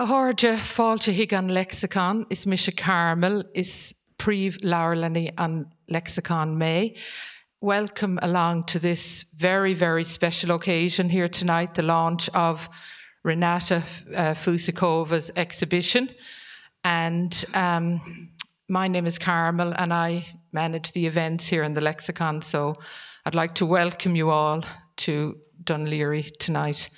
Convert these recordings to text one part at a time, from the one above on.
A háde fáilte hiig an lexicon is mis se Carmel is príomh leirlenny an lexicon May. Welcome along to this very, very special occasion here tonight, the launch of Renata uh, Fusikova's exhibition. And um, my name is Carmel, and I manage the events here in the Lexicon. So I'd like to welcome you all to Laoghaire tonight.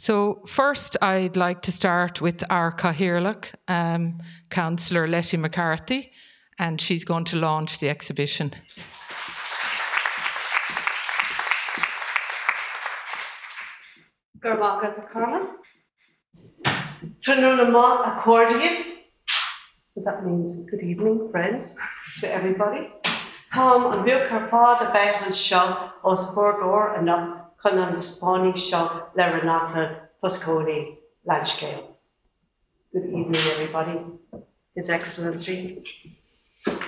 So, first, I'd like to start with our Cathaoirleach, um, Councillor Lettie McCarthy, and she's going to launch the exhibition. Gurmagad Carmen. Trinunama accordion. So that means good evening, friends, to everybody. Come and bhíoh ar fád a bheith an seo os fórdóir a nach chun an spáí seo le Renata Fosconi Landscale. Good evening, everybody. His Excellency,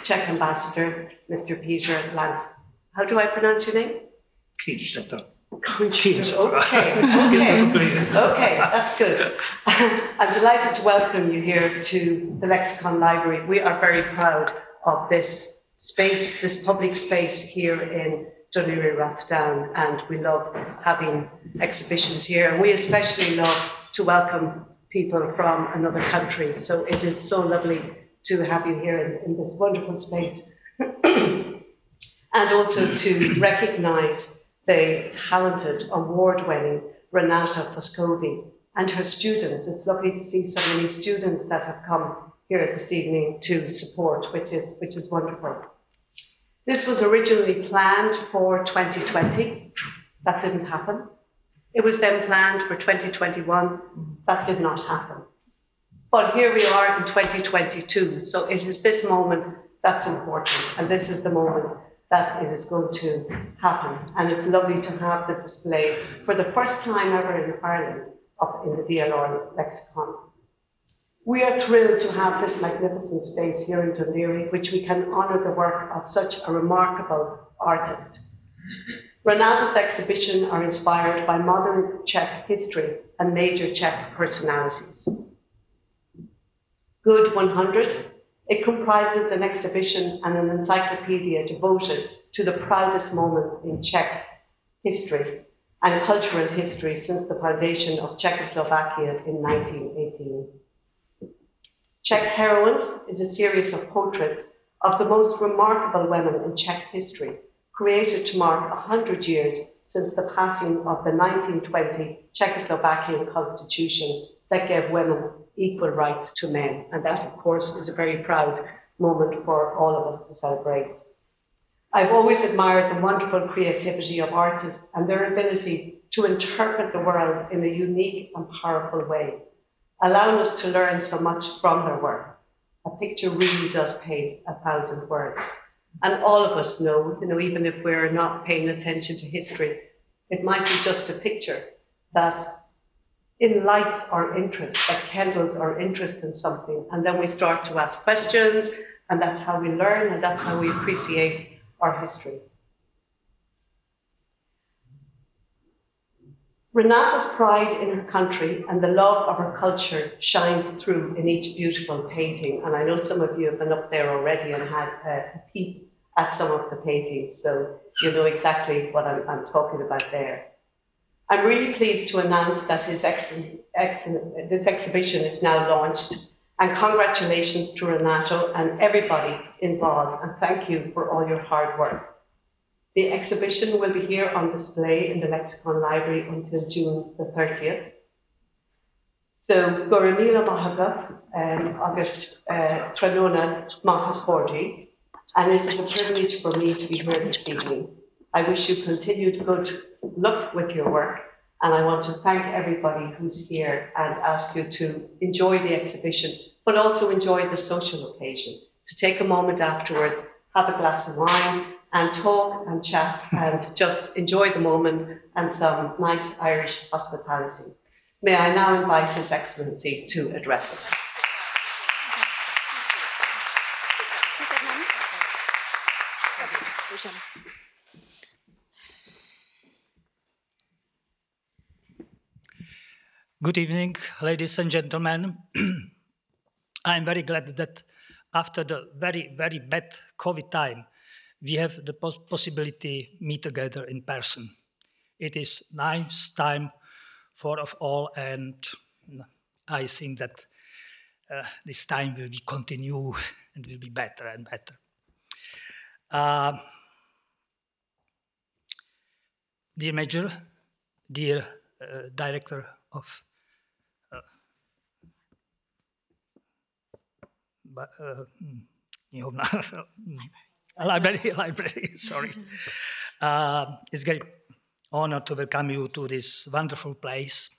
Czech Ambassador, Mr. Peter Lance. How do I pronounce your name? Kielcenter. Conchita. Okay, okay, okay, that's good. I'm delighted to welcome you here to the Lexicon Library. We are very proud of this space, this public space here in Laoghaire Rathdown, and we love having exhibitions here. And we especially love to welcome people from another country. So it is so lovely to have you here in, in this wonderful space. and also to recognize the talented, award winning Renata Foscovi and her students. It's lovely to see so many students that have come here this evening to support, which is, which is wonderful. This was originally planned for 2020. That didn't happen. It was then planned for 2021. That did not happen. But here we are in 2022. So it is this moment that's important. And this is the moment that it is going to happen. And it's lovely to have the display for the first time ever in Ireland up in the DLR lexicon. We are thrilled to have this magnificent space here in Laoghaire, which we can honour the work of such a remarkable artist. Renata's exhibition are inspired by modern Czech history and major Czech personalities. Good 100, it comprises an exhibition and an encyclopedia devoted to the proudest moments in Czech history and cultural history since the foundation of Czechoslovakia in 1918. Czech Heroines is a series of portraits of the most remarkable women in Czech history, created to mark 100 years since the passing of the 1920 Czechoslovakian constitution that gave women equal rights to men. And that, of course, is a very proud moment for all of us to celebrate. I've always admired the wonderful creativity of artists and their ability to interpret the world in a unique and powerful way allowing us to learn so much from their work. A picture really does paint a thousand words. And all of us know, you know, even if we're not paying attention to history, it might be just a picture that enlights our interest, that kindles our interest in something. And then we start to ask questions, and that's how we learn, and that's how we appreciate our history. Renata's pride in her country and the love of her culture shines through in each beautiful painting. And I know some of you have been up there already and had a peep at some of the paintings, so you know exactly what I'm, I'm talking about there. I'm really pleased to announce that ex, ex, this exhibition is now launched. And congratulations to Renato and everybody involved. And thank you for all your hard work. The exhibition will be here on display in the Lexicon Library until June the 30th. So Goramila Mahaga um, August uh, Tranona Mahasfordi, and it is a privilege for me to be here this evening. I wish you continued good luck with your work, and I want to thank everybody who's here and ask you to enjoy the exhibition, but also enjoy the social occasion, to take a moment afterwards, have a glass of wine, and talk and chat and just enjoy the moment and some nice Irish hospitality. May I now invite His Excellency to address us. Good evening, ladies and gentlemen. I'm very glad that after the very, very bad COVID time, we have the pos possibility meet together in person. It is nice time for of all, and I think that uh, this time will be continue and will be better and better. Uh, dear Major, dear uh, Director of but, uh, knihovna, library, library, sorry. Uh, it's a great honor to welcome you to this wonderful place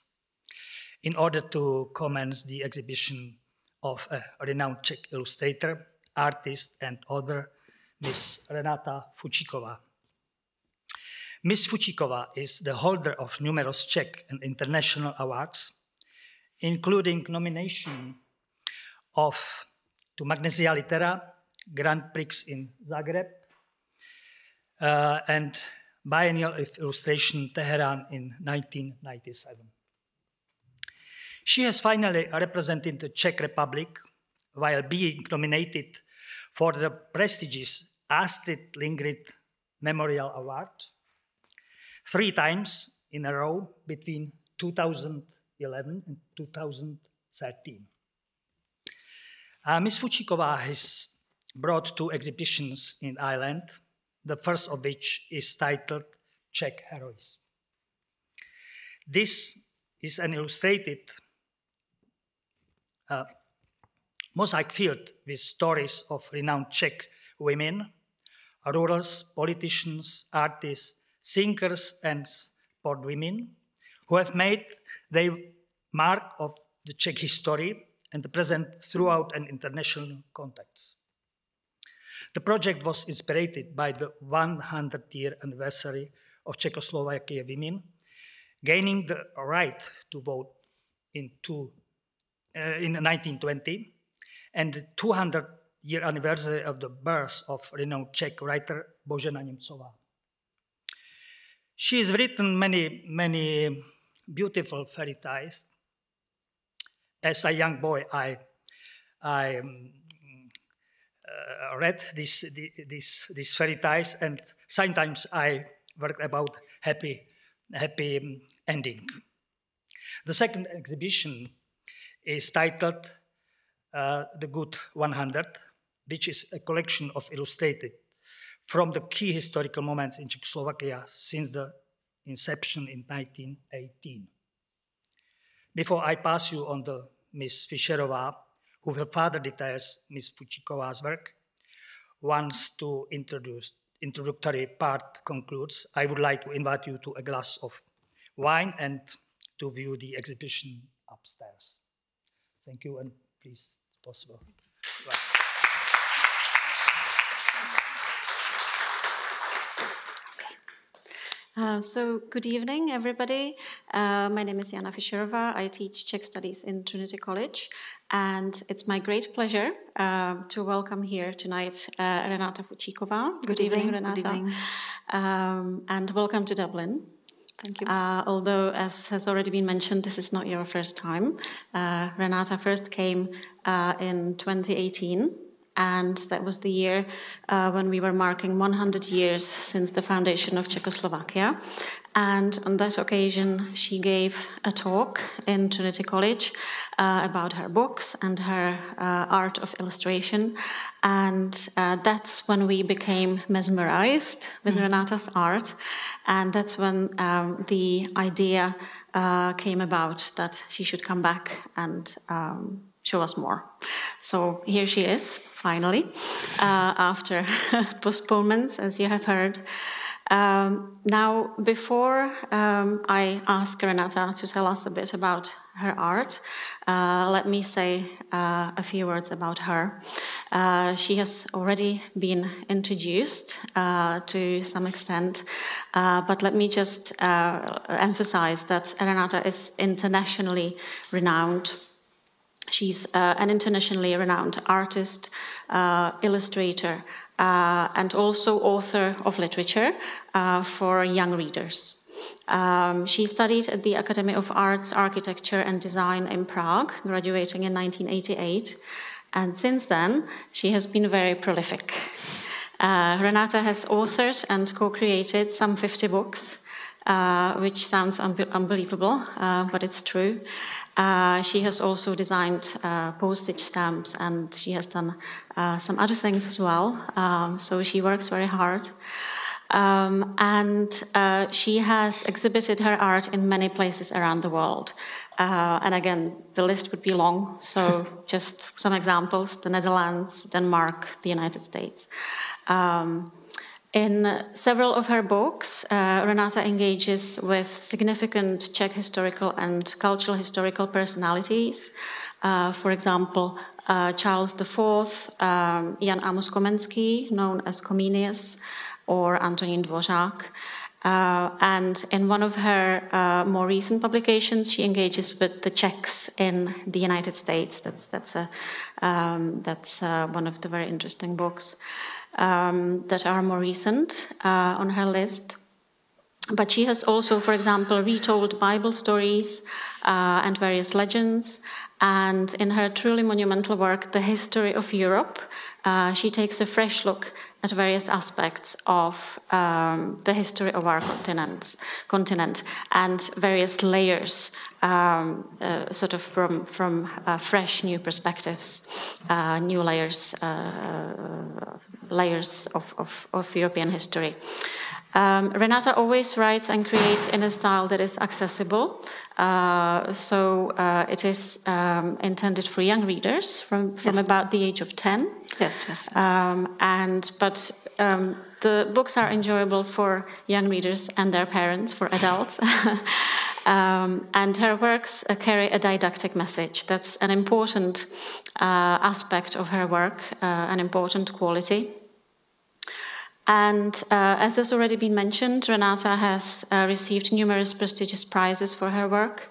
in order to commence the exhibition of a renowned Czech illustrator, artist, and author, Miss Renata Fučíková. Miss Fučíková is the holder of numerous Czech and international awards, including nomination of to Magnesia Litera, Grand Prix in Zagreb, uh, and Biennial Illustration Tehran in 1997. She has finally represented the Czech Republic while being nominated for the prestigious Astrid Lindgren Memorial Award three times in a row between 2011 and 2013. Uh, Ms. Fučíková has brought two exhibitions in Ireland, the first of which is titled Czech Heroes. This is an illustrated uh, mosaic field with stories of renowned Czech women, rulers, politicians, artists, thinkers, and sport women who have made their mark of the Czech history and the present throughout an international context. The project was inspired by the 100 year anniversary of Czechoslovakia women gaining the right to vote in, two, uh, in 1920 and the 200 year anniversary of the birth of renowned Czech writer Božena Němcová. She has written many, many beautiful fairy tales as a young boy, I, I um, uh, read these, these, these fairy tales, and sometimes I worked about happy, happy um, ending. The second exhibition is titled uh, The Good 100, which is a collection of illustrated from the key historical moments in Czechoslovakia since the inception in 1918. Before I pass you on to Ms. Fischerová, who will further details Ms. Fučíková's work, once to introduce introductory part concludes, I would like to invite you to a glass of wine and to view the exhibition upstairs. Thank you, and please, possible. Right. Uh, so, good evening, everybody. Uh, my name is Jana Fischerova. I teach Czech studies in Trinity College, and it's my great pleasure uh, to welcome here tonight uh, Renata Fučíková. Good, good evening, evening, Renata. Good evening. Um, and welcome to Dublin. Thank you. Uh, although, as has already been mentioned, this is not your first time. Renata first came in 2018 and that was the year uh, when we were marking 100 years since the foundation of Czechoslovakia. And on that occasion, she gave a talk in Trinity College uh, about her books and her uh, art of illustration. And uh, that's when we became mesmerized with mm. Renata's art. And that's when um, the idea uh, came about that she should come back and um, show us more. So here she is, finally, uh, after postponements, as you have heard. Um, now, before um, I ask Renata to tell us a bit about her art, uh, let me say uh, a few words about her. Uh, she has already been introduced uh, to some extent, uh, but let me just uh, emphasize that Renata is internationally renowned She's uh, an internationally renowned artist, uh, illustrator, uh, and also author of literature uh, for young readers. Um, she studied at the Academy of Arts, Architecture and Design in Prague, graduating in 1988. And since then, she has been very prolific. Uh, Renata has authored and co created some 50 books, uh, which sounds un- unbelievable, but it's true. Uh, she has also designed uh, postage stamps and she has done uh, some other things as well. Um, so she works very hard. Um, and uh, she has exhibited her art in many places around the world. Uh, and again, the list would be long, so just some examples the Netherlands, Denmark, the United States. Um, in several of her books, uh, Renata engages with significant Czech historical and cultural historical personalities. Uh, for example, uh, Charles IV, um, Jan Amos Komenský, known as Comenius, or Antonín Dvořák. Uh, and in one of her uh, more recent publications, she engages with the Czechs in the United States. That's, that's, a, um, that's uh, one of the very interesting books um, that are more recent uh, on her list. But she has also, for example, retold Bible stories uh, and various legends. And in her truly monumental work, The History of Europe, uh, she takes a fresh look at various aspects of um, the history of our continents, continent and various layers, um, uh, sort of from, from uh, fresh new perspectives, uh, new layers, uh, layers of, of, of European history. Um, Renata always writes and creates in a style that is accessible. Uh, so uh, it is um, intended for young readers from, from yes. about the age of 10. Yes, yes. Um, and, but um, the books are enjoyable for young readers and their parents, for adults. Um, and her works uh, carry a didactic message. That's an important uh, aspect of her work, uh, an important quality. And uh, as has already been mentioned, Renata has uh, received numerous prestigious prizes for her work,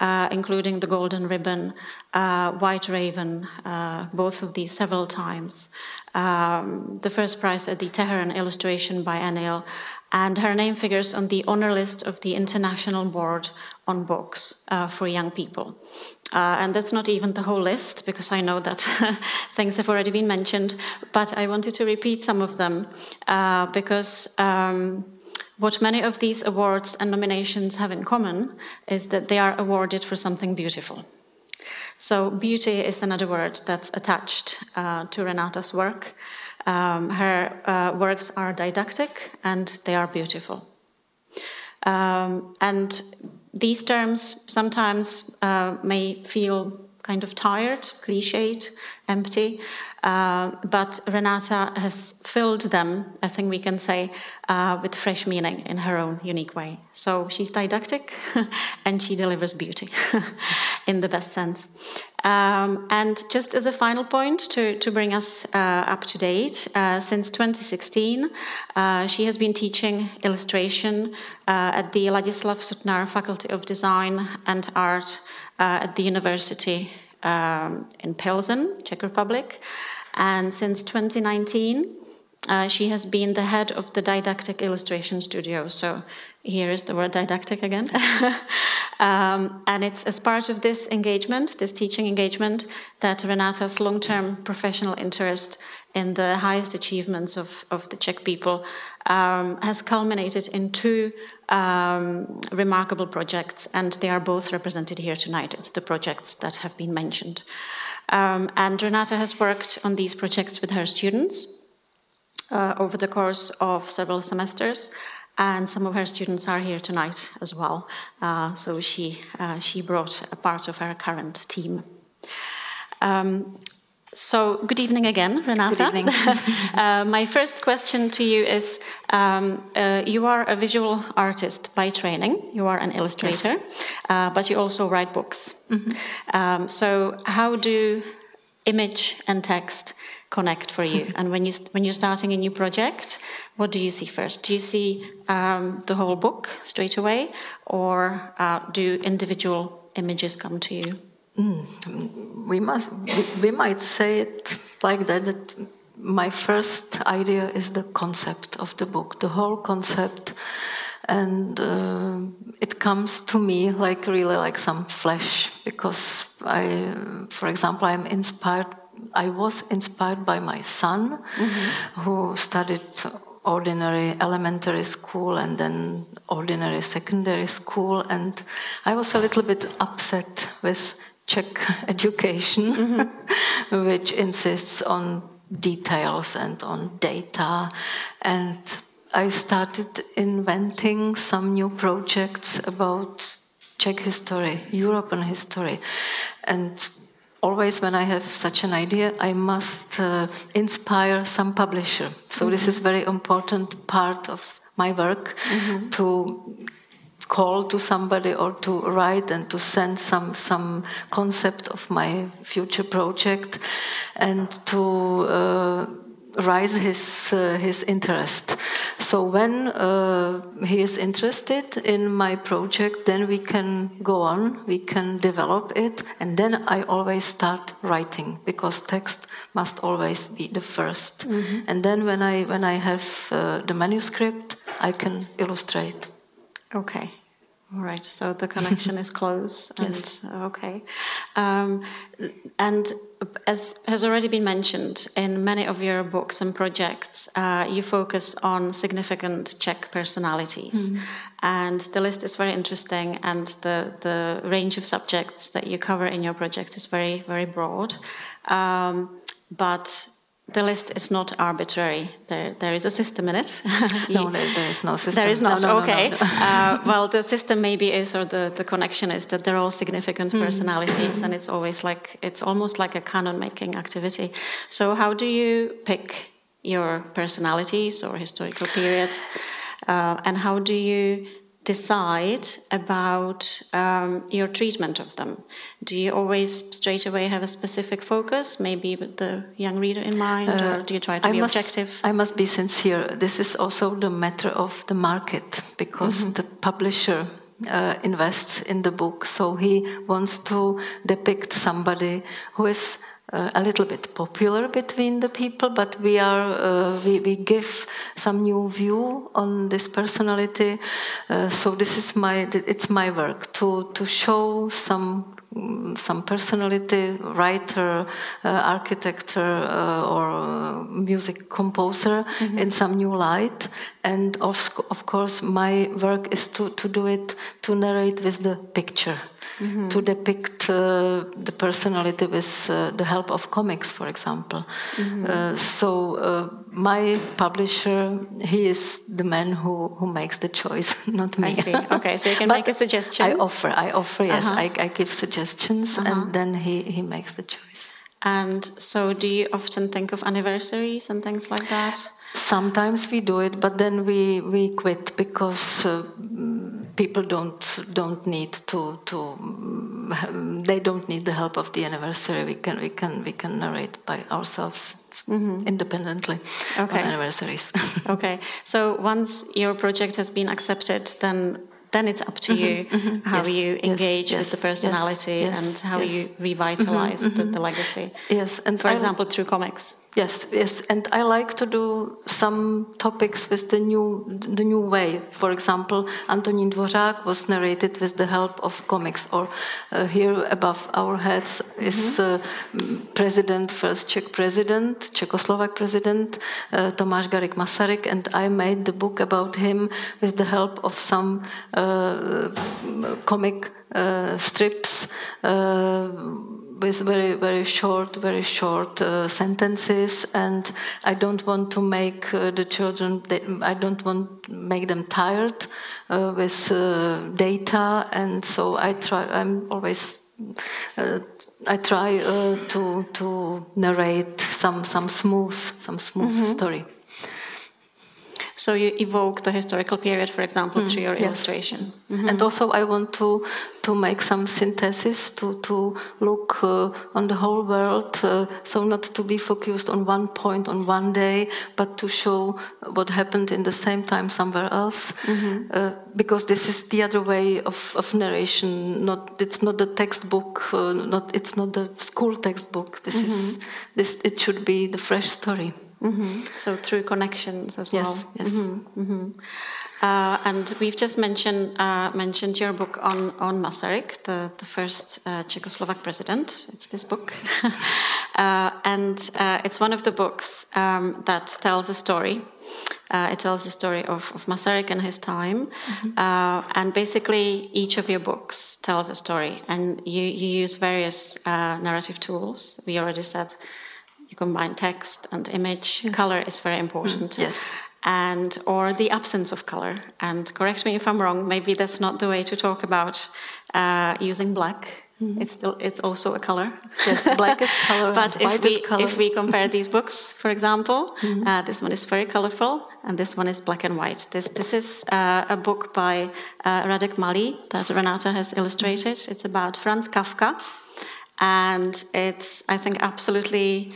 uh, including the Golden Ribbon, uh, White Raven, uh, both of these several times. Um, the first prize at the Tehran Illustration Biennial, and her name figures on the honor list of the International Board on Books uh, for Young People. Uh, and that's not even the whole list, because I know that things have already been mentioned, but I wanted to repeat some of them, uh, because um, what many of these awards and nominations have in common is that they are awarded for something beautiful. So, beauty is another word that's attached uh, to Renata's work. Um, her uh, works are didactic and they are beautiful. Um, and these terms sometimes uh, may feel kind of tired, cliched, empty, uh, but Renata has filled them, I think we can say, uh, with fresh meaning in her own unique way. So she's didactic and she delivers beauty in the best sense. Um, and just as a final point to, to bring us uh, up to date, uh, since 2016, uh, she has been teaching illustration uh, at the Ladislav Sutnar Faculty of Design and Art at the University um, in Pilsen, Czech Republic. And since 2019, uh, she has been the head of the Didactic Illustration Studio. So here is the word didactic again. um, and it's as part of this engagement, this teaching engagement, that Renata's long term professional interest in the highest achievements of, of the Czech people um, has culminated in two um, remarkable projects, and they are both represented here tonight. It's the projects that have been mentioned. Um, and Renata has worked on these projects with her students uh, over the course of several semesters, and some of her students are here tonight as well. Uh, so she, uh, she brought a part of her current team. Um, so, good evening again, Renata. Good evening. uh, my first question to you is um, uh, You are a visual artist by training, you are an illustrator, yes. uh, but you also write books. Mm-hmm. Um, so, how do image and text connect for you? and when, you, when you're starting a new project, what do you see first? Do you see um, the whole book straight away, or uh, do individual images come to you? Mm, we must we, we, might say it like that that my first idea is the concept of the book the whole concept and uh, it comes to me like really like some flesh because I, for example, I'm inspired. I was inspired by my son, who studied ordinary elementary school and then ordinary secondary school, and I was a little bit upset with Czech education, mm-hmm. which insists on details and on data. And I started inventing some new projects about Czech history, European history. And always when I have such an idea, I must uh, inspire some publisher. So this mm-hmm. is very important part of my work mm-hmm. to call to somebody or to write and to send some some concept of my future project and to uh, rise his uh, his interest. So when uh, he is interested in my project then we can go on we can develop it and then i always start writing because text must always be the 1st and then when i when i have uh, the manuscript i can illustrate. Okay. All right. So the connection is close. And, Yes. Okay. Um, and as has already been mentioned, in many of your books and projects, uh, you focus on significant Czech personalities. And the list is very interesting, and the, the range of subjects that you cover in your project is very, very broad. Um, but the list is not arbitrary. There, there is a system in it. no there, there is no system there is No, not. no, no, okay. no. uh, well, the system maybe is, or the, the connection is that they're all significant Mm-hmm. personalities, and it's always like it's almost like a canon making activity. So, how do you pick your personalities or historical periods, uh, and how do you decide about um, your treatment of them? Do you always straight away have a specific focus, maybe with the young reader in mind, or do you try to Uh, I be must, objective? I must be sincere. This is also the matter of the market because Mm-hmm. the publisher uh, invests in the book, so he wants to depict somebody who is. Uh, a little bit popular between the people, but we are uh, we, we give some new view on this personality. Uh, so this is my it's my work to to show some mm, some personality, writer, uh, architect, uh, or uh, music composer in some new light. And of, of course, my work is to, to do it, to narrate with the picture. To depict uh, the personality with uh, the help of comics, for example. Uh, so uh, my publisher, he is the man who, who makes the choice, not me. I see. Okay, so you can make a suggestion. I offer, I offer, yes, Uh-huh. I, I give suggestions, and then he, he makes the choice. And so, do you often think of anniversaries and things like that? Sometimes we do it, but then we, we quit because uh, people don't don't need to to mm, they don't need the help of the anniversary. We can we can we can narrate by ourselves independently Mm-hmm. Okay. on anniversaries. Okay, so once your project has been accepted, then then it's up to you how Mm-hmm, Yes, you engage yes, with the personality yes, and how. Mm-hmm, you revitalize the, the legacy. yes, and For I- example, through comics. Yes, yes, and I like to do some topics with the new, the new way. For example, Antonín Dvořák was narrated with the help of comics. Or uh, here above our heads is uh, mm, president, first Czech president, Czechoslovak president, uh, Tomáš Garrigue Masaryk, and I made the book about him with the help of some uh, comic uh, strips. Uh, with very very short very short uh, sentences and i don't want to make uh, the children they, i don't want make them tired uh, with uh, data and so i try i'm always uh, I try uh, to to narrate some some smooth some smooth story. So you evoke the historical period, for example, through your Mm, yes. illustration. And also, I want to to make some synthesis to to look uh, on the whole world. Uh, so not to be focused on one point on one day, but to show what happened in the same time somewhere else. Uh, because this is the other way of, of narration. Not it's not the textbook. Uh, not it's not the school textbook. This is this. It should be the fresh story. Hmm So through connections as well. Yes. Yes. hmm Uh, and we've just mentioned uh, mentioned your book on on Masaryk, the the first uh, Czechoslovak president. It's this book, uh, and uh, it's one of the books um, that tells a story. Uh, it tells the story of, of Masaryk and his time, mm-hmm. and basically each of your books tells a story, and you you use various narrative tools. We already said you combine text and image. Yes. Color is very important. Mm, yes and or the absence of color. And correct me if I'm wrong. Maybe that's not the way to talk about uh, using black. Mm-hmm. It's still it's also a color. Yes, black is color. but if we if we compare these books, for example, mm-hmm. uh, this one is very colorful, and this one is black and white. This this is uh, a book by uh, Radek Malý that Renata has illustrated. It's about Franz Kafka, and it's I think absolutely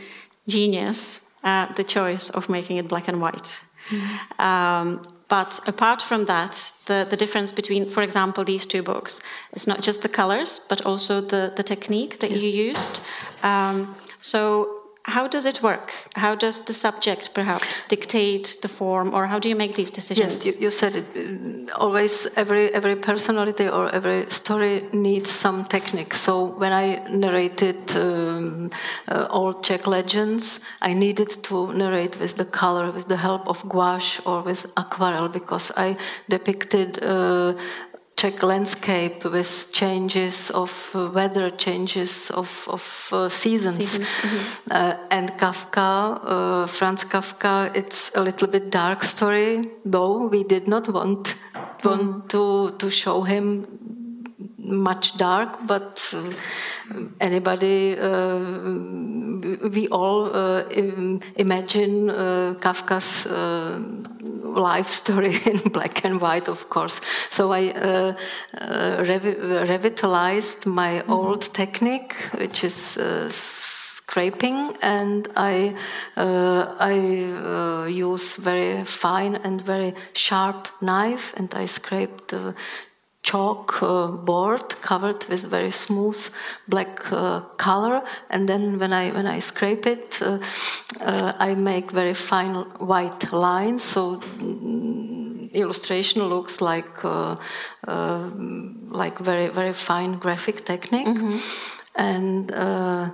genius uh, the choice of making it black and white. Mm-hmm. Um, but apart from that, the, the difference between, for example, these two books is not just the colors, but also the, the technique that you used. Um, so how does it work? How does the subject perhaps dictate the form, or how do you make these decisions? Yes, you, you said it. Always, every every personality or every story needs some technique. So when I narrated um, uh, old Czech legends, I needed to narrate with the color, with the help of gouache or with aquarelle, because I depicted. Uh, Czech landscape with changes of uh, weather, changes of, of uh, seasons. seasons. Mm-hmm. Uh, and Kafka, uh, Franz Kafka, it's a little bit dark story, though we did not want, want mm. to, to show him much dark, but uh, anybody, uh, we all uh, imagine uh, Kafka's life story in black and white, of course. So I uh, revi- revitalized my mm-hmm. old technique, which is scraping and I uh, I uh, use very fine and very sharp knife and I scrape the chalk uh, board covered with very smooth black uh, color and then when I when I scrape it uh, uh I make very fine white lines so mm, illustration looks like uh, uh, like very very fine graphic technique mm-hmm. and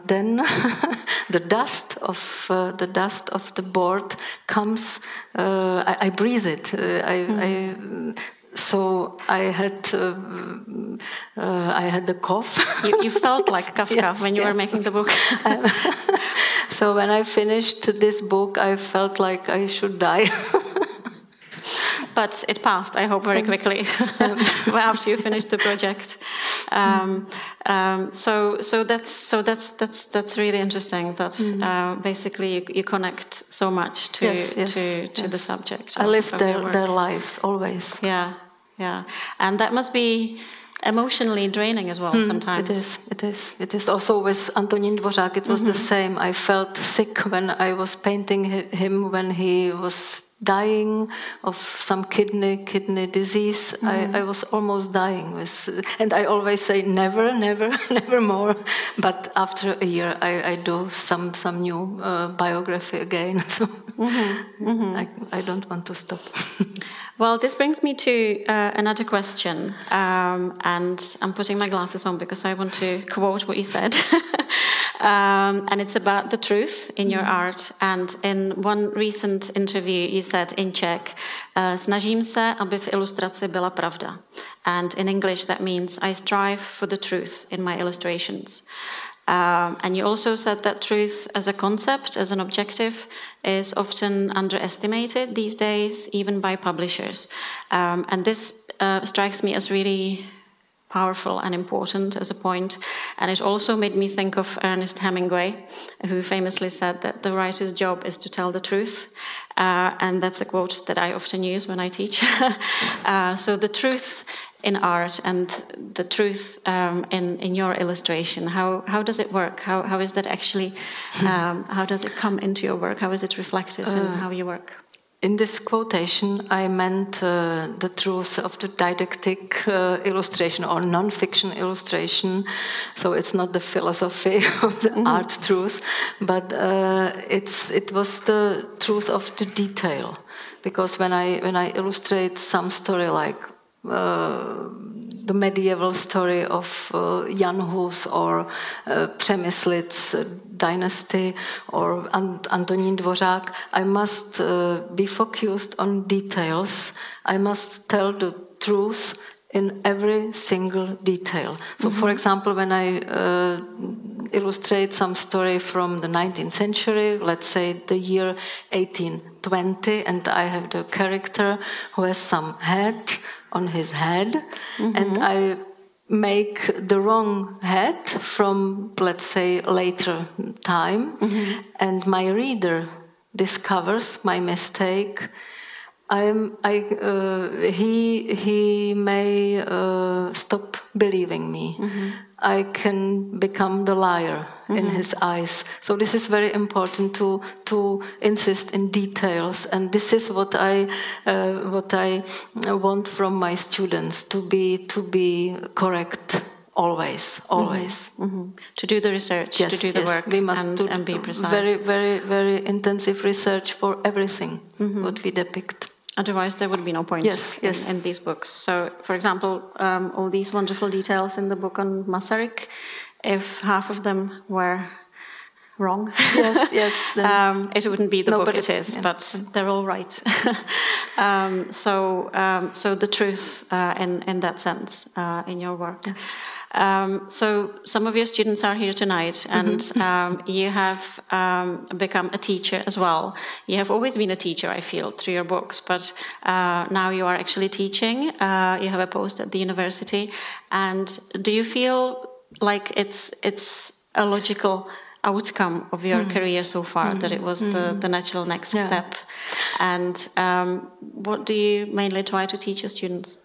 then the dust of the dust of the board comes I, I, breathe it I, mm-hmm. I so I had uh, uh, I had the cough. You, you felt like Kafka yes, when you yes. were making the book. so when I finished this book, I felt like I should die. but it passed, I hope, very quickly after you finished the project. Um, um, so, so that's so that's that's that's really interesting. That mm. uh, basically you, you, connect so much to yes, yes, to to yes. the subject. I live their their lives always. Yeah, yeah, and that must be emotionally draining as well mm, sometimes. It is, it is. It is also with Antonín Dvořák, it was mm -hmm. the mm-hmm. same. I felt sick when I was painting him when he was dying of some kidney kidney disease. Mm. I. I was almost dying with, and I always say never, never, never more. But after a year, I, I do some some new uh, biography again. So mm-hmm. Mm-hmm. I, I don't want to stop. Well, this brings me to uh, another question, um, and I'm putting my glasses on because I want to quote what you said. um, and it's about the truth in your mm-hmm. art. And in one recent interview, you said in Czech, uh, snažím se, aby v ilustraci byla pravda. And in English, that means I strive for the truth in my illustrations. Um, and you also said that truth as a concept, as an objective, is often underestimated these days, even by publishers. Um, and this uh, strikes me as really powerful and important as a point. And it also made me think of Ernest Hemingway, who famously said that the writer's job is to tell the truth. Uh, and that's a quote that I often use when I teach. uh, so the truth in art and the truth um, in, in your illustration how, how does it work how, how is that actually um, how does it come into your work how is it reflected uh, in how you work in this quotation, I meant uh, the truth of the didactic uh, illustration or non-fiction illustration. So it's not the philosophy of the mm -hmm. art truth, but uh, it's it was the truth of the detail. because when I when I illustrate some story like the medieval story of uh, Jan Hus or uh, dynasty or Ant- Antonín Dvořák, I must uh, be focused on details. I must tell the truth in every single detail. So, mm-hmm. for example, when I uh, illustrate some story from the 19th century, let's say the year 1820, and I have the character who has some head on his head, mm-hmm. and I make the wrong head from, let's say, later time, mm-hmm. and my reader discovers my mistake I'm, I, uh, he, he may uh, stop believing me. Mm-hmm. I can become the liar mm-hmm. in his eyes. So this is very important to to insist in details, and this is what I uh, what I want from my students to be to be correct always always mm-hmm. Mm-hmm. to do the research yes, to do the yes. work we must and, do and be precise very very very intensive research for everything mm-hmm. what we depict Otherwise, there would be no point yes, in, yes. in, these books. So, for example, um, all these wonderful details in the book on Masaryk, if half of them were wrong, yes, yes, um, it wouldn't be the book it is. Yeah. But they're all right. um, so, um, so the truth uh, in in that sense uh, in your work. Yes. Um, so some of your students are here tonight, and mm-hmm. um, you have um, become a teacher as well. You have always been a teacher, I feel, through your books, but uh, now you are actually teaching. Uh, you have a post at the university, and do you feel like it's it's a logical outcome of your mm. career so far mm. that it was mm. the, the natural next yeah. step and um, what do you mainly try to teach your students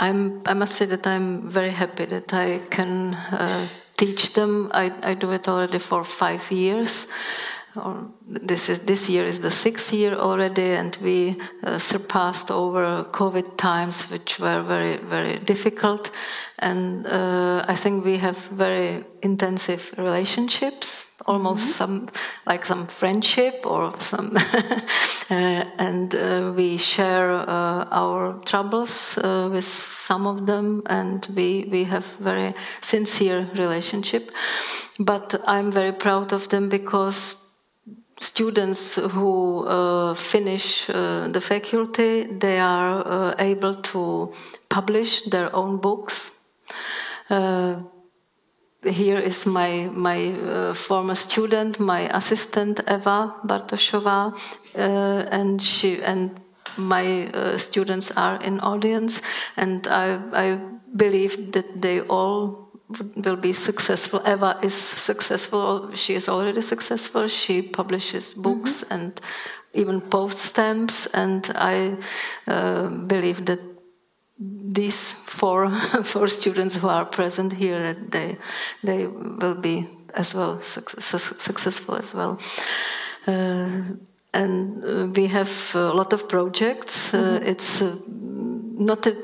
I'm, I must say that I'm very happy that I can uh, teach them. I, I do it already for five years. Or this is this year is the sixth year already, and we uh, surpassed over COVID times, which were very very difficult. And uh, I think we have very intensive relationships almost mm-hmm. some like some friendship or some uh, and uh, we share uh, our troubles uh, with some of them and we we have very sincere relationship but i'm very proud of them because students who uh, finish uh, the faculty they are able to publish their own books. Here is my my uh, former student, my assistant Eva Bartošová, uh, and she and my uh, students are in audience, and I I believe that they all will be successful. Eva is successful; she is already successful. She publishes books mm -hmm. and even post stamps, and I uh, believe that these four four students who are present here that they they will be as well success, successful as well. Uh, and uh, we have a lot of projects. Uh, mm-hmm. it's uh, not a,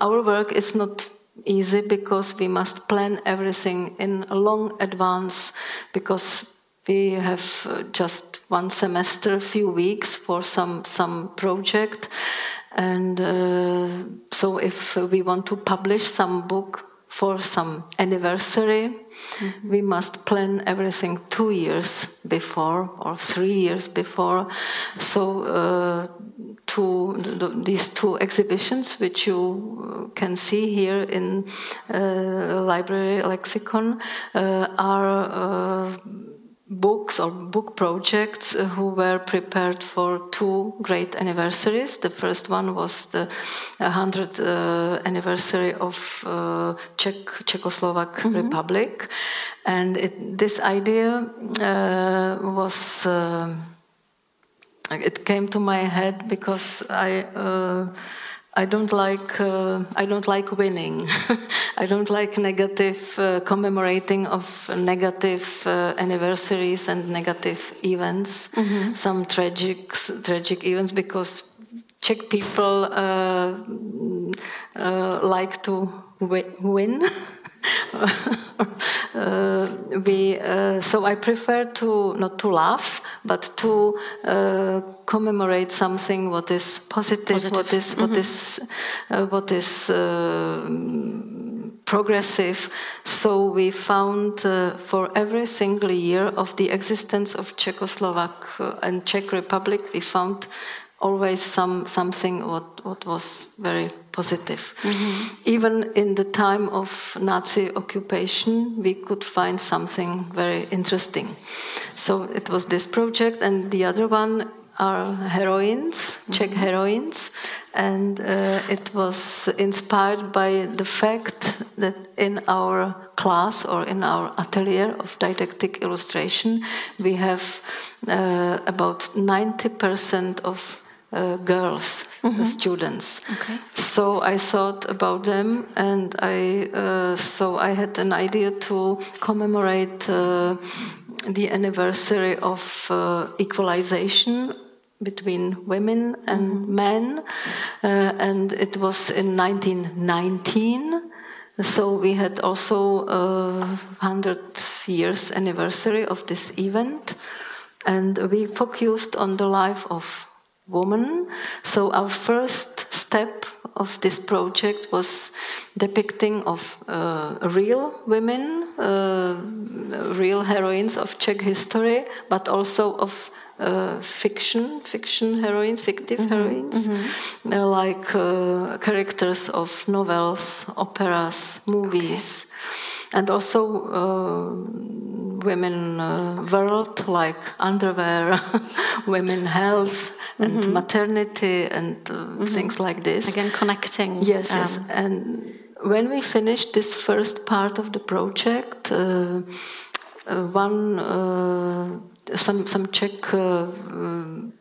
our work is not easy because we must plan everything in long advance because we have uh, just one semester, a few weeks for some some project. And uh, so, if we want to publish some book for some anniversary, mm-hmm. we must plan everything two years before or three years before. So, uh, two, these two exhibitions, which you can see here in uh, library lexicon, uh, are uh, books or book projects uh, who were prepared for two great anniversaries. The first one was the 100th uh, anniversary of uh, Czech Czechoslovak mm-hmm. Republic, and it, this idea uh, was. Uh, it came to my head because I uh, I don't like uh, I don't like winning. I don't like negative uh, commemorating of negative uh, anniversaries and negative events, mm-hmm. some tragic tragic events because Czech people uh, uh, like to wi- win. uh, we uh, so I prefer to not to laugh, but to uh, commemorate something what is positive, Positive. what is what is uh, what is uh, progressive. So we found uh, for every single year of the existence of Czechoslovak and Czech Republic, we found always some something what what was very positive. Even in the time of Nazi occupation, we could find something very interesting. So it was this project, and the other one are heroines, Czech heroines, and uh, it was inspired by the fact that in our class or in our atelier of didactic illustration, we have uh, about 90% of uh, girls, uh, students. Okay. So I thought about them, and I uh, so I had an idea to commemorate uh, the anniversary of uh, equalization between women and men, uh, and it was in 1919. So we had also uh, 100 years anniversary of this event, and we focused on the life of woman. So our first step of this project was depicting of uh, real women, uh, real heroines of Czech history, but also of uh, fiction, fiction heroines, fictive heroines, uh, like uh, characters of novels, operas, movies, and also uh, women uh, world like underwear, women health, and maternity, and uh, things like this. Again, connecting. Yes, yes. um, And when we finished this first part of the project, uh, uh, one uh, some some Czech uh, um,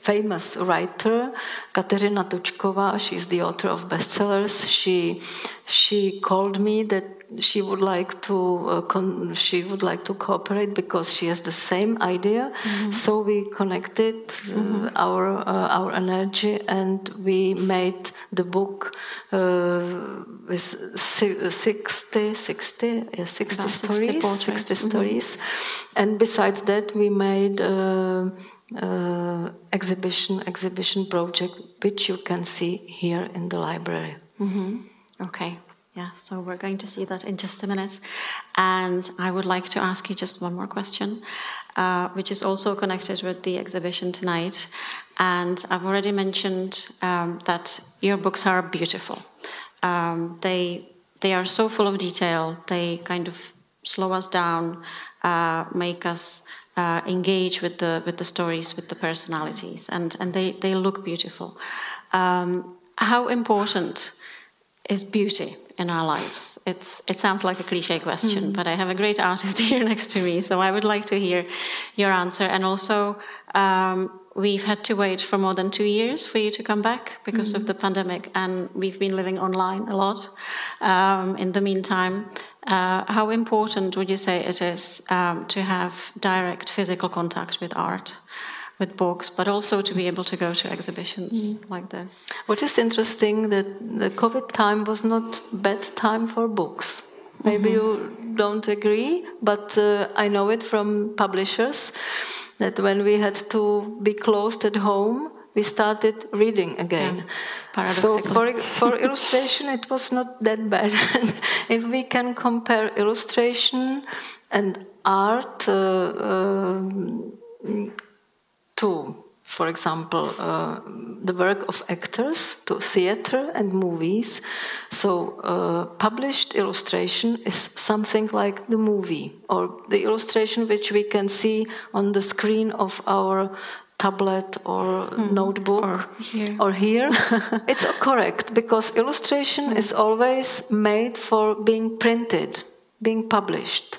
famous writer Kateřina Tučková, she's the author of bestsellers. She she called me that she would like to uh, con- she would like to cooperate because she has the same idea. So we connected uh, our uh, our energy and we made the book uh, with si- 60 60 yeah, 60 About 60 stories portraits. 60 stories and besides that we made uh, uh, exhibition exhibition project which you can see here in the library Okay. Yeah, so we're going to see that in just a minute. And I would like to ask you just one more question, uh, which is also connected with the exhibition tonight. And I've already mentioned um, that your books are beautiful. Um, they, they are so full of detail, they kind of slow us down, uh, make us uh, engage with the, with the stories, with the personalities, and, and they, they look beautiful. Um, how important is beauty in our lives? It's, it sounds like a cliche question, but I have a great artist here next to me, so I would like to hear your answer. And also, um, we've had to wait for more than two years for you to come back because of the pandemic, and we've been living online a lot um, in the meantime. Uh, how important would you say it is um, to have direct physical contact with art? With books, but also to be able to go to exhibitions like this. What is interesting that the COVID time was not bad time for books. Maybe you don't agree, but uh, I know it from publishers that when we had to be closed at home, we started reading again. So for, for illustration, it was not that bad. if we can compare illustration and art uh, um, to, for example, uh, the work of actors, to theater and movies. So, uh, published illustration is something like the movie or the illustration which we can see on the screen of our tablet or notebook Or here. or here. it's correct because illustration is always made for being printed, being published.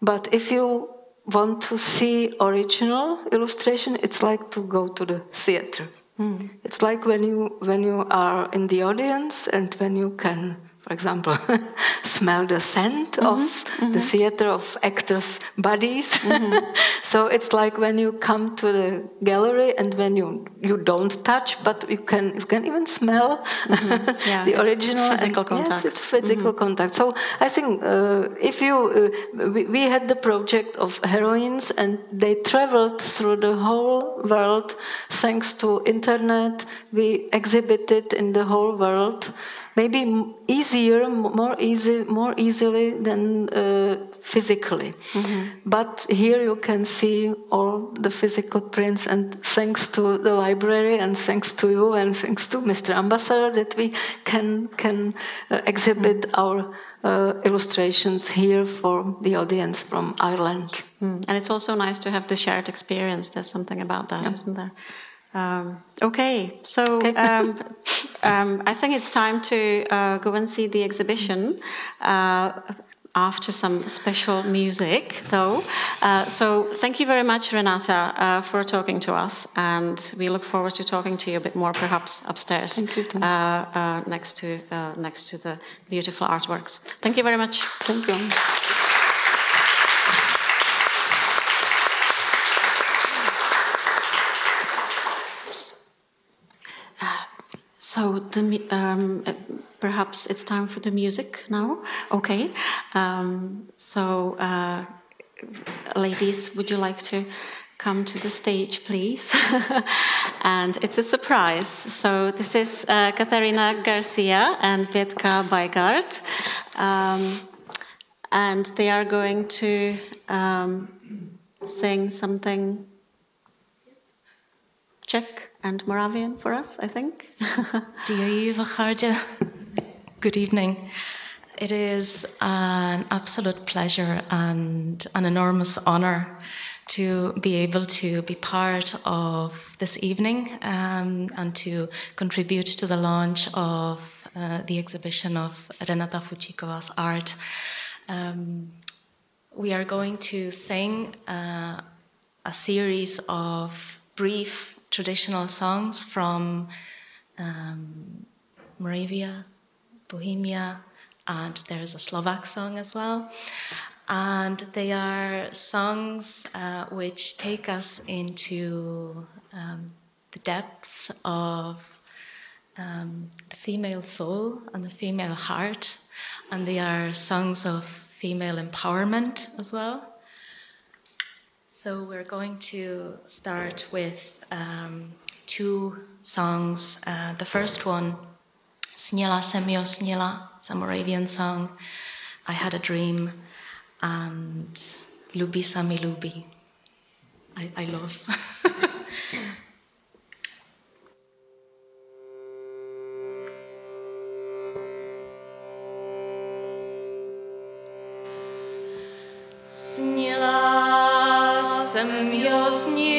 But if you want to see original illustration, it's like to go to the theater. Hmm. It's like when you when you are in the audience and when you can, for example, smell the scent mm-hmm, of the mm-hmm. theater of actors' bodies. Mm-hmm. So it's like when you come to the gallery and when you you don't touch, but you can you can even smell Yeah, the it's original physical and- contact. Yes, it's physical contact. So I think uh, if you uh, we, we had the project of heroines and they traveled through the whole world thanks to internet. We exhibited in the whole world, maybe easier, more easy, more easily than uh, physically. But here you can see all the physical prints, and thanks to the library, and thanks to you, and thanks to Mr. Ambassador, that we can can uh, exhibit our uh, illustrations here for the audience from Ireland. Mm. And it's also nice to have the shared experience. There's something about that, not there? Um, okay, so Um, um, I think it's time to uh, go and see the exhibition. Uh, after some special music, though. Uh, so, thank you very much, Renata, uh, for talking to us, and we look forward to talking to you a bit more, perhaps upstairs, Thank you, uh, uh, next to uh, next to the beautiful artworks. Thank you very much. Thank you. So the, um, perhaps it's time for the music now. Okay. Um, so, uh, ladies, would you like to come to the stage, please? and it's a surprise. So this is uh, Katarina Garcia and Petka Baigard. Um, and they are going to um, sing something Czech and Moravian for us, I think. Good evening. It is an absolute pleasure and an enormous honor to be able to be part of this evening um, and to contribute to the launch of uh, the exhibition of Renata Fučíková's art. Um, we are going to sing uh, a series of brief traditional songs from um, Moravia, Bohemia, and there's a Slovak song as well. And they are songs uh, which take us into um, the depths of um, the female soul and the female heart. And they are songs of female empowerment as well. So we're going to start with um, two songs. Uh, the first one, Snila jsem jo snila, it's a Moravian song. I had a dream, and Lubi sami lubi. I, I love. Snila jsem jo snila,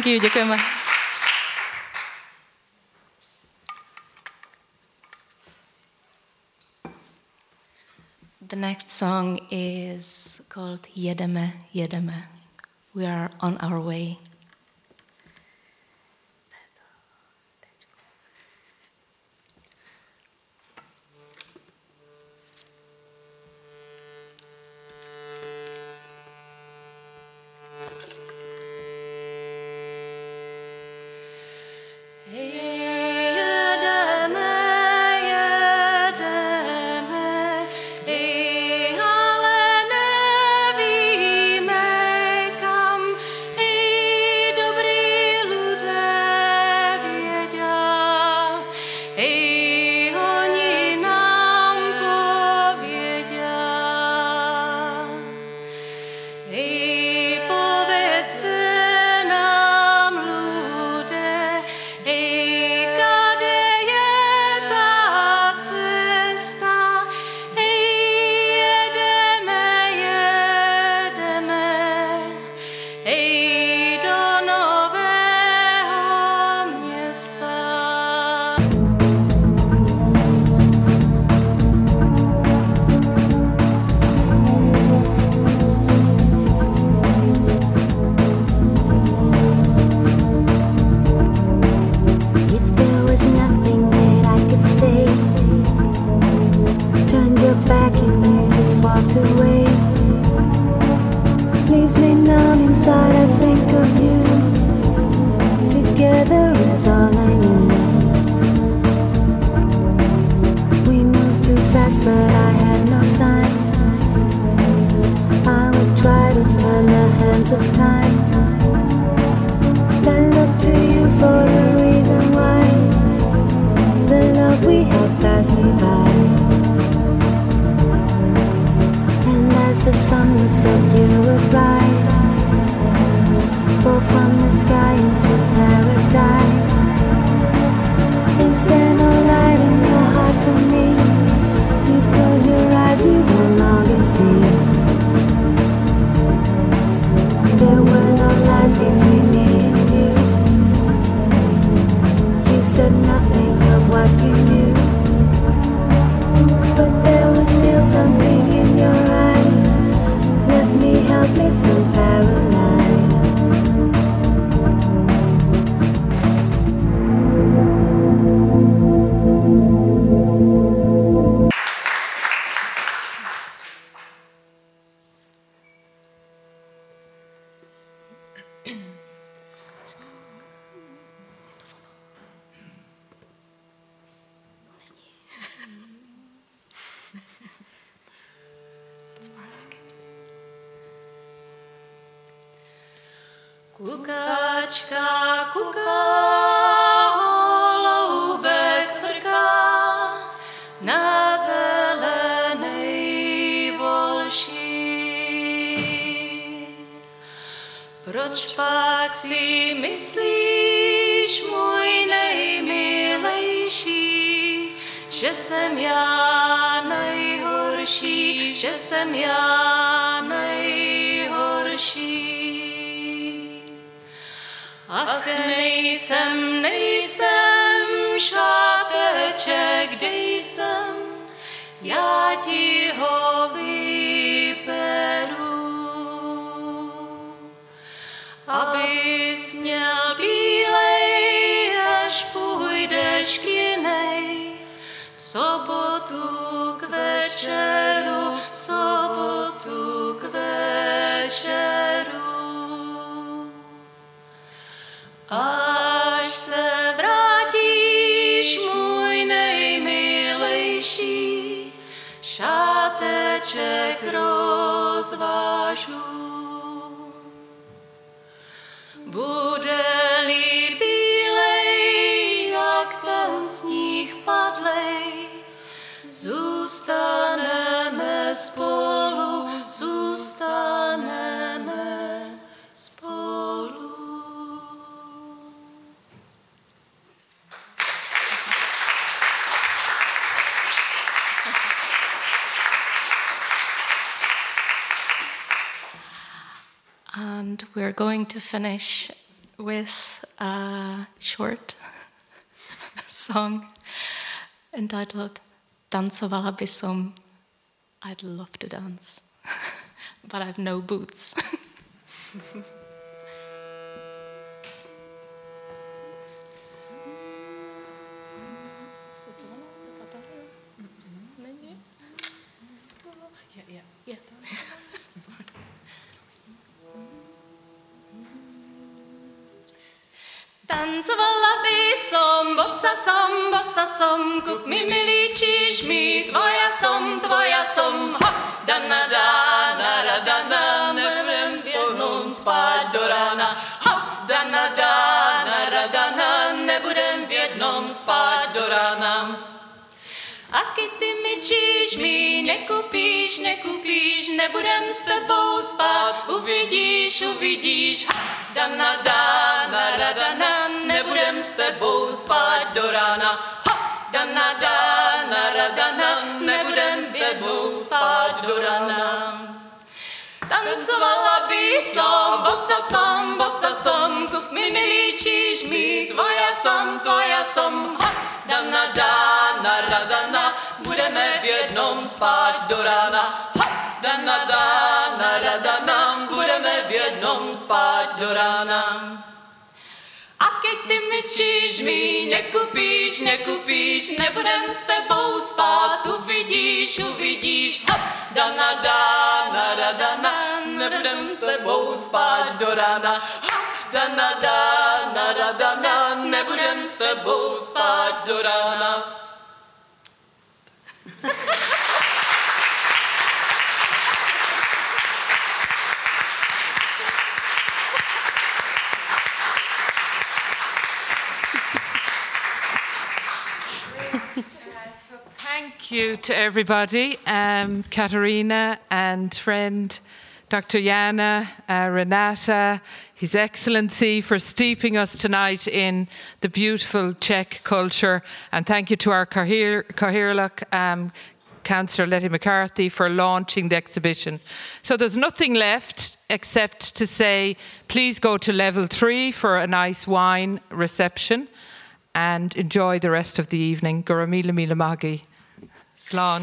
Thank you. The next song is called Jedeme, Jedeme. We are on our way. away. Kukačka, kuká, holoubek vrká na zelenej volší. Proč pak si myslíš, můj nejmilejší, že jsem já nejhorší, že jsem já nejsem, nejsem šlápeček, kde jsem, já ti ho vyperu. Abys měl bílej, až půjdeš k jinej, v sobotu k večeru. Sluneček rozvážu. Bude-li bílej, jak ten sníh padlej, zůstaneme spolu, zůstaneme we're going to finish with a short song entitled Tancovala by. I'd love to dance, but I've no boots. som, kup mi milý mi, tvoja som, tvoja som, hop, dana, dana, radana, nebudem s jednou spát do rána, hop, dana, dana, radana, nebudem v jednom spát do rána. Aky ty mi číš mi, nekupíš, nekupíš, nebudem s tebou spát, uvidíš, uvidíš, dana, dana, radana, nebudem s tebou spát do rána, dana, dana, radana, nebudem s tebou spát do rána. Tancovala by som, bossa som, bossa som, kup mi milý číž mi, tvoja som, tvoja som, ha, dana, dana, radana, budeme v jednom spát do rána, ha, dana, dana, radana, budeme v jednom spát do rána. Keď ty mi číž mi, nekupíš, nekupíš, nebudem s tebou spát, uvidíš, uvidíš, hop, dana, dana, radana, nebudem s tebou spát do rána, hop, dana, dana, radana, nebudem s tebou spát do rána. Thank you to everybody, um, Katerina and friend Dr. Jana, uh, Renata, His Excellency, for steeping us tonight in the beautiful Czech culture. And thank you to our Cathaoirleach, um, Councillor Lettie McCarthy, for launching the exhibition. So there's nothing left except to say please go to level three for a nice wine reception and enjoy the rest of the evening. Guramila Mila Magi. Sláán.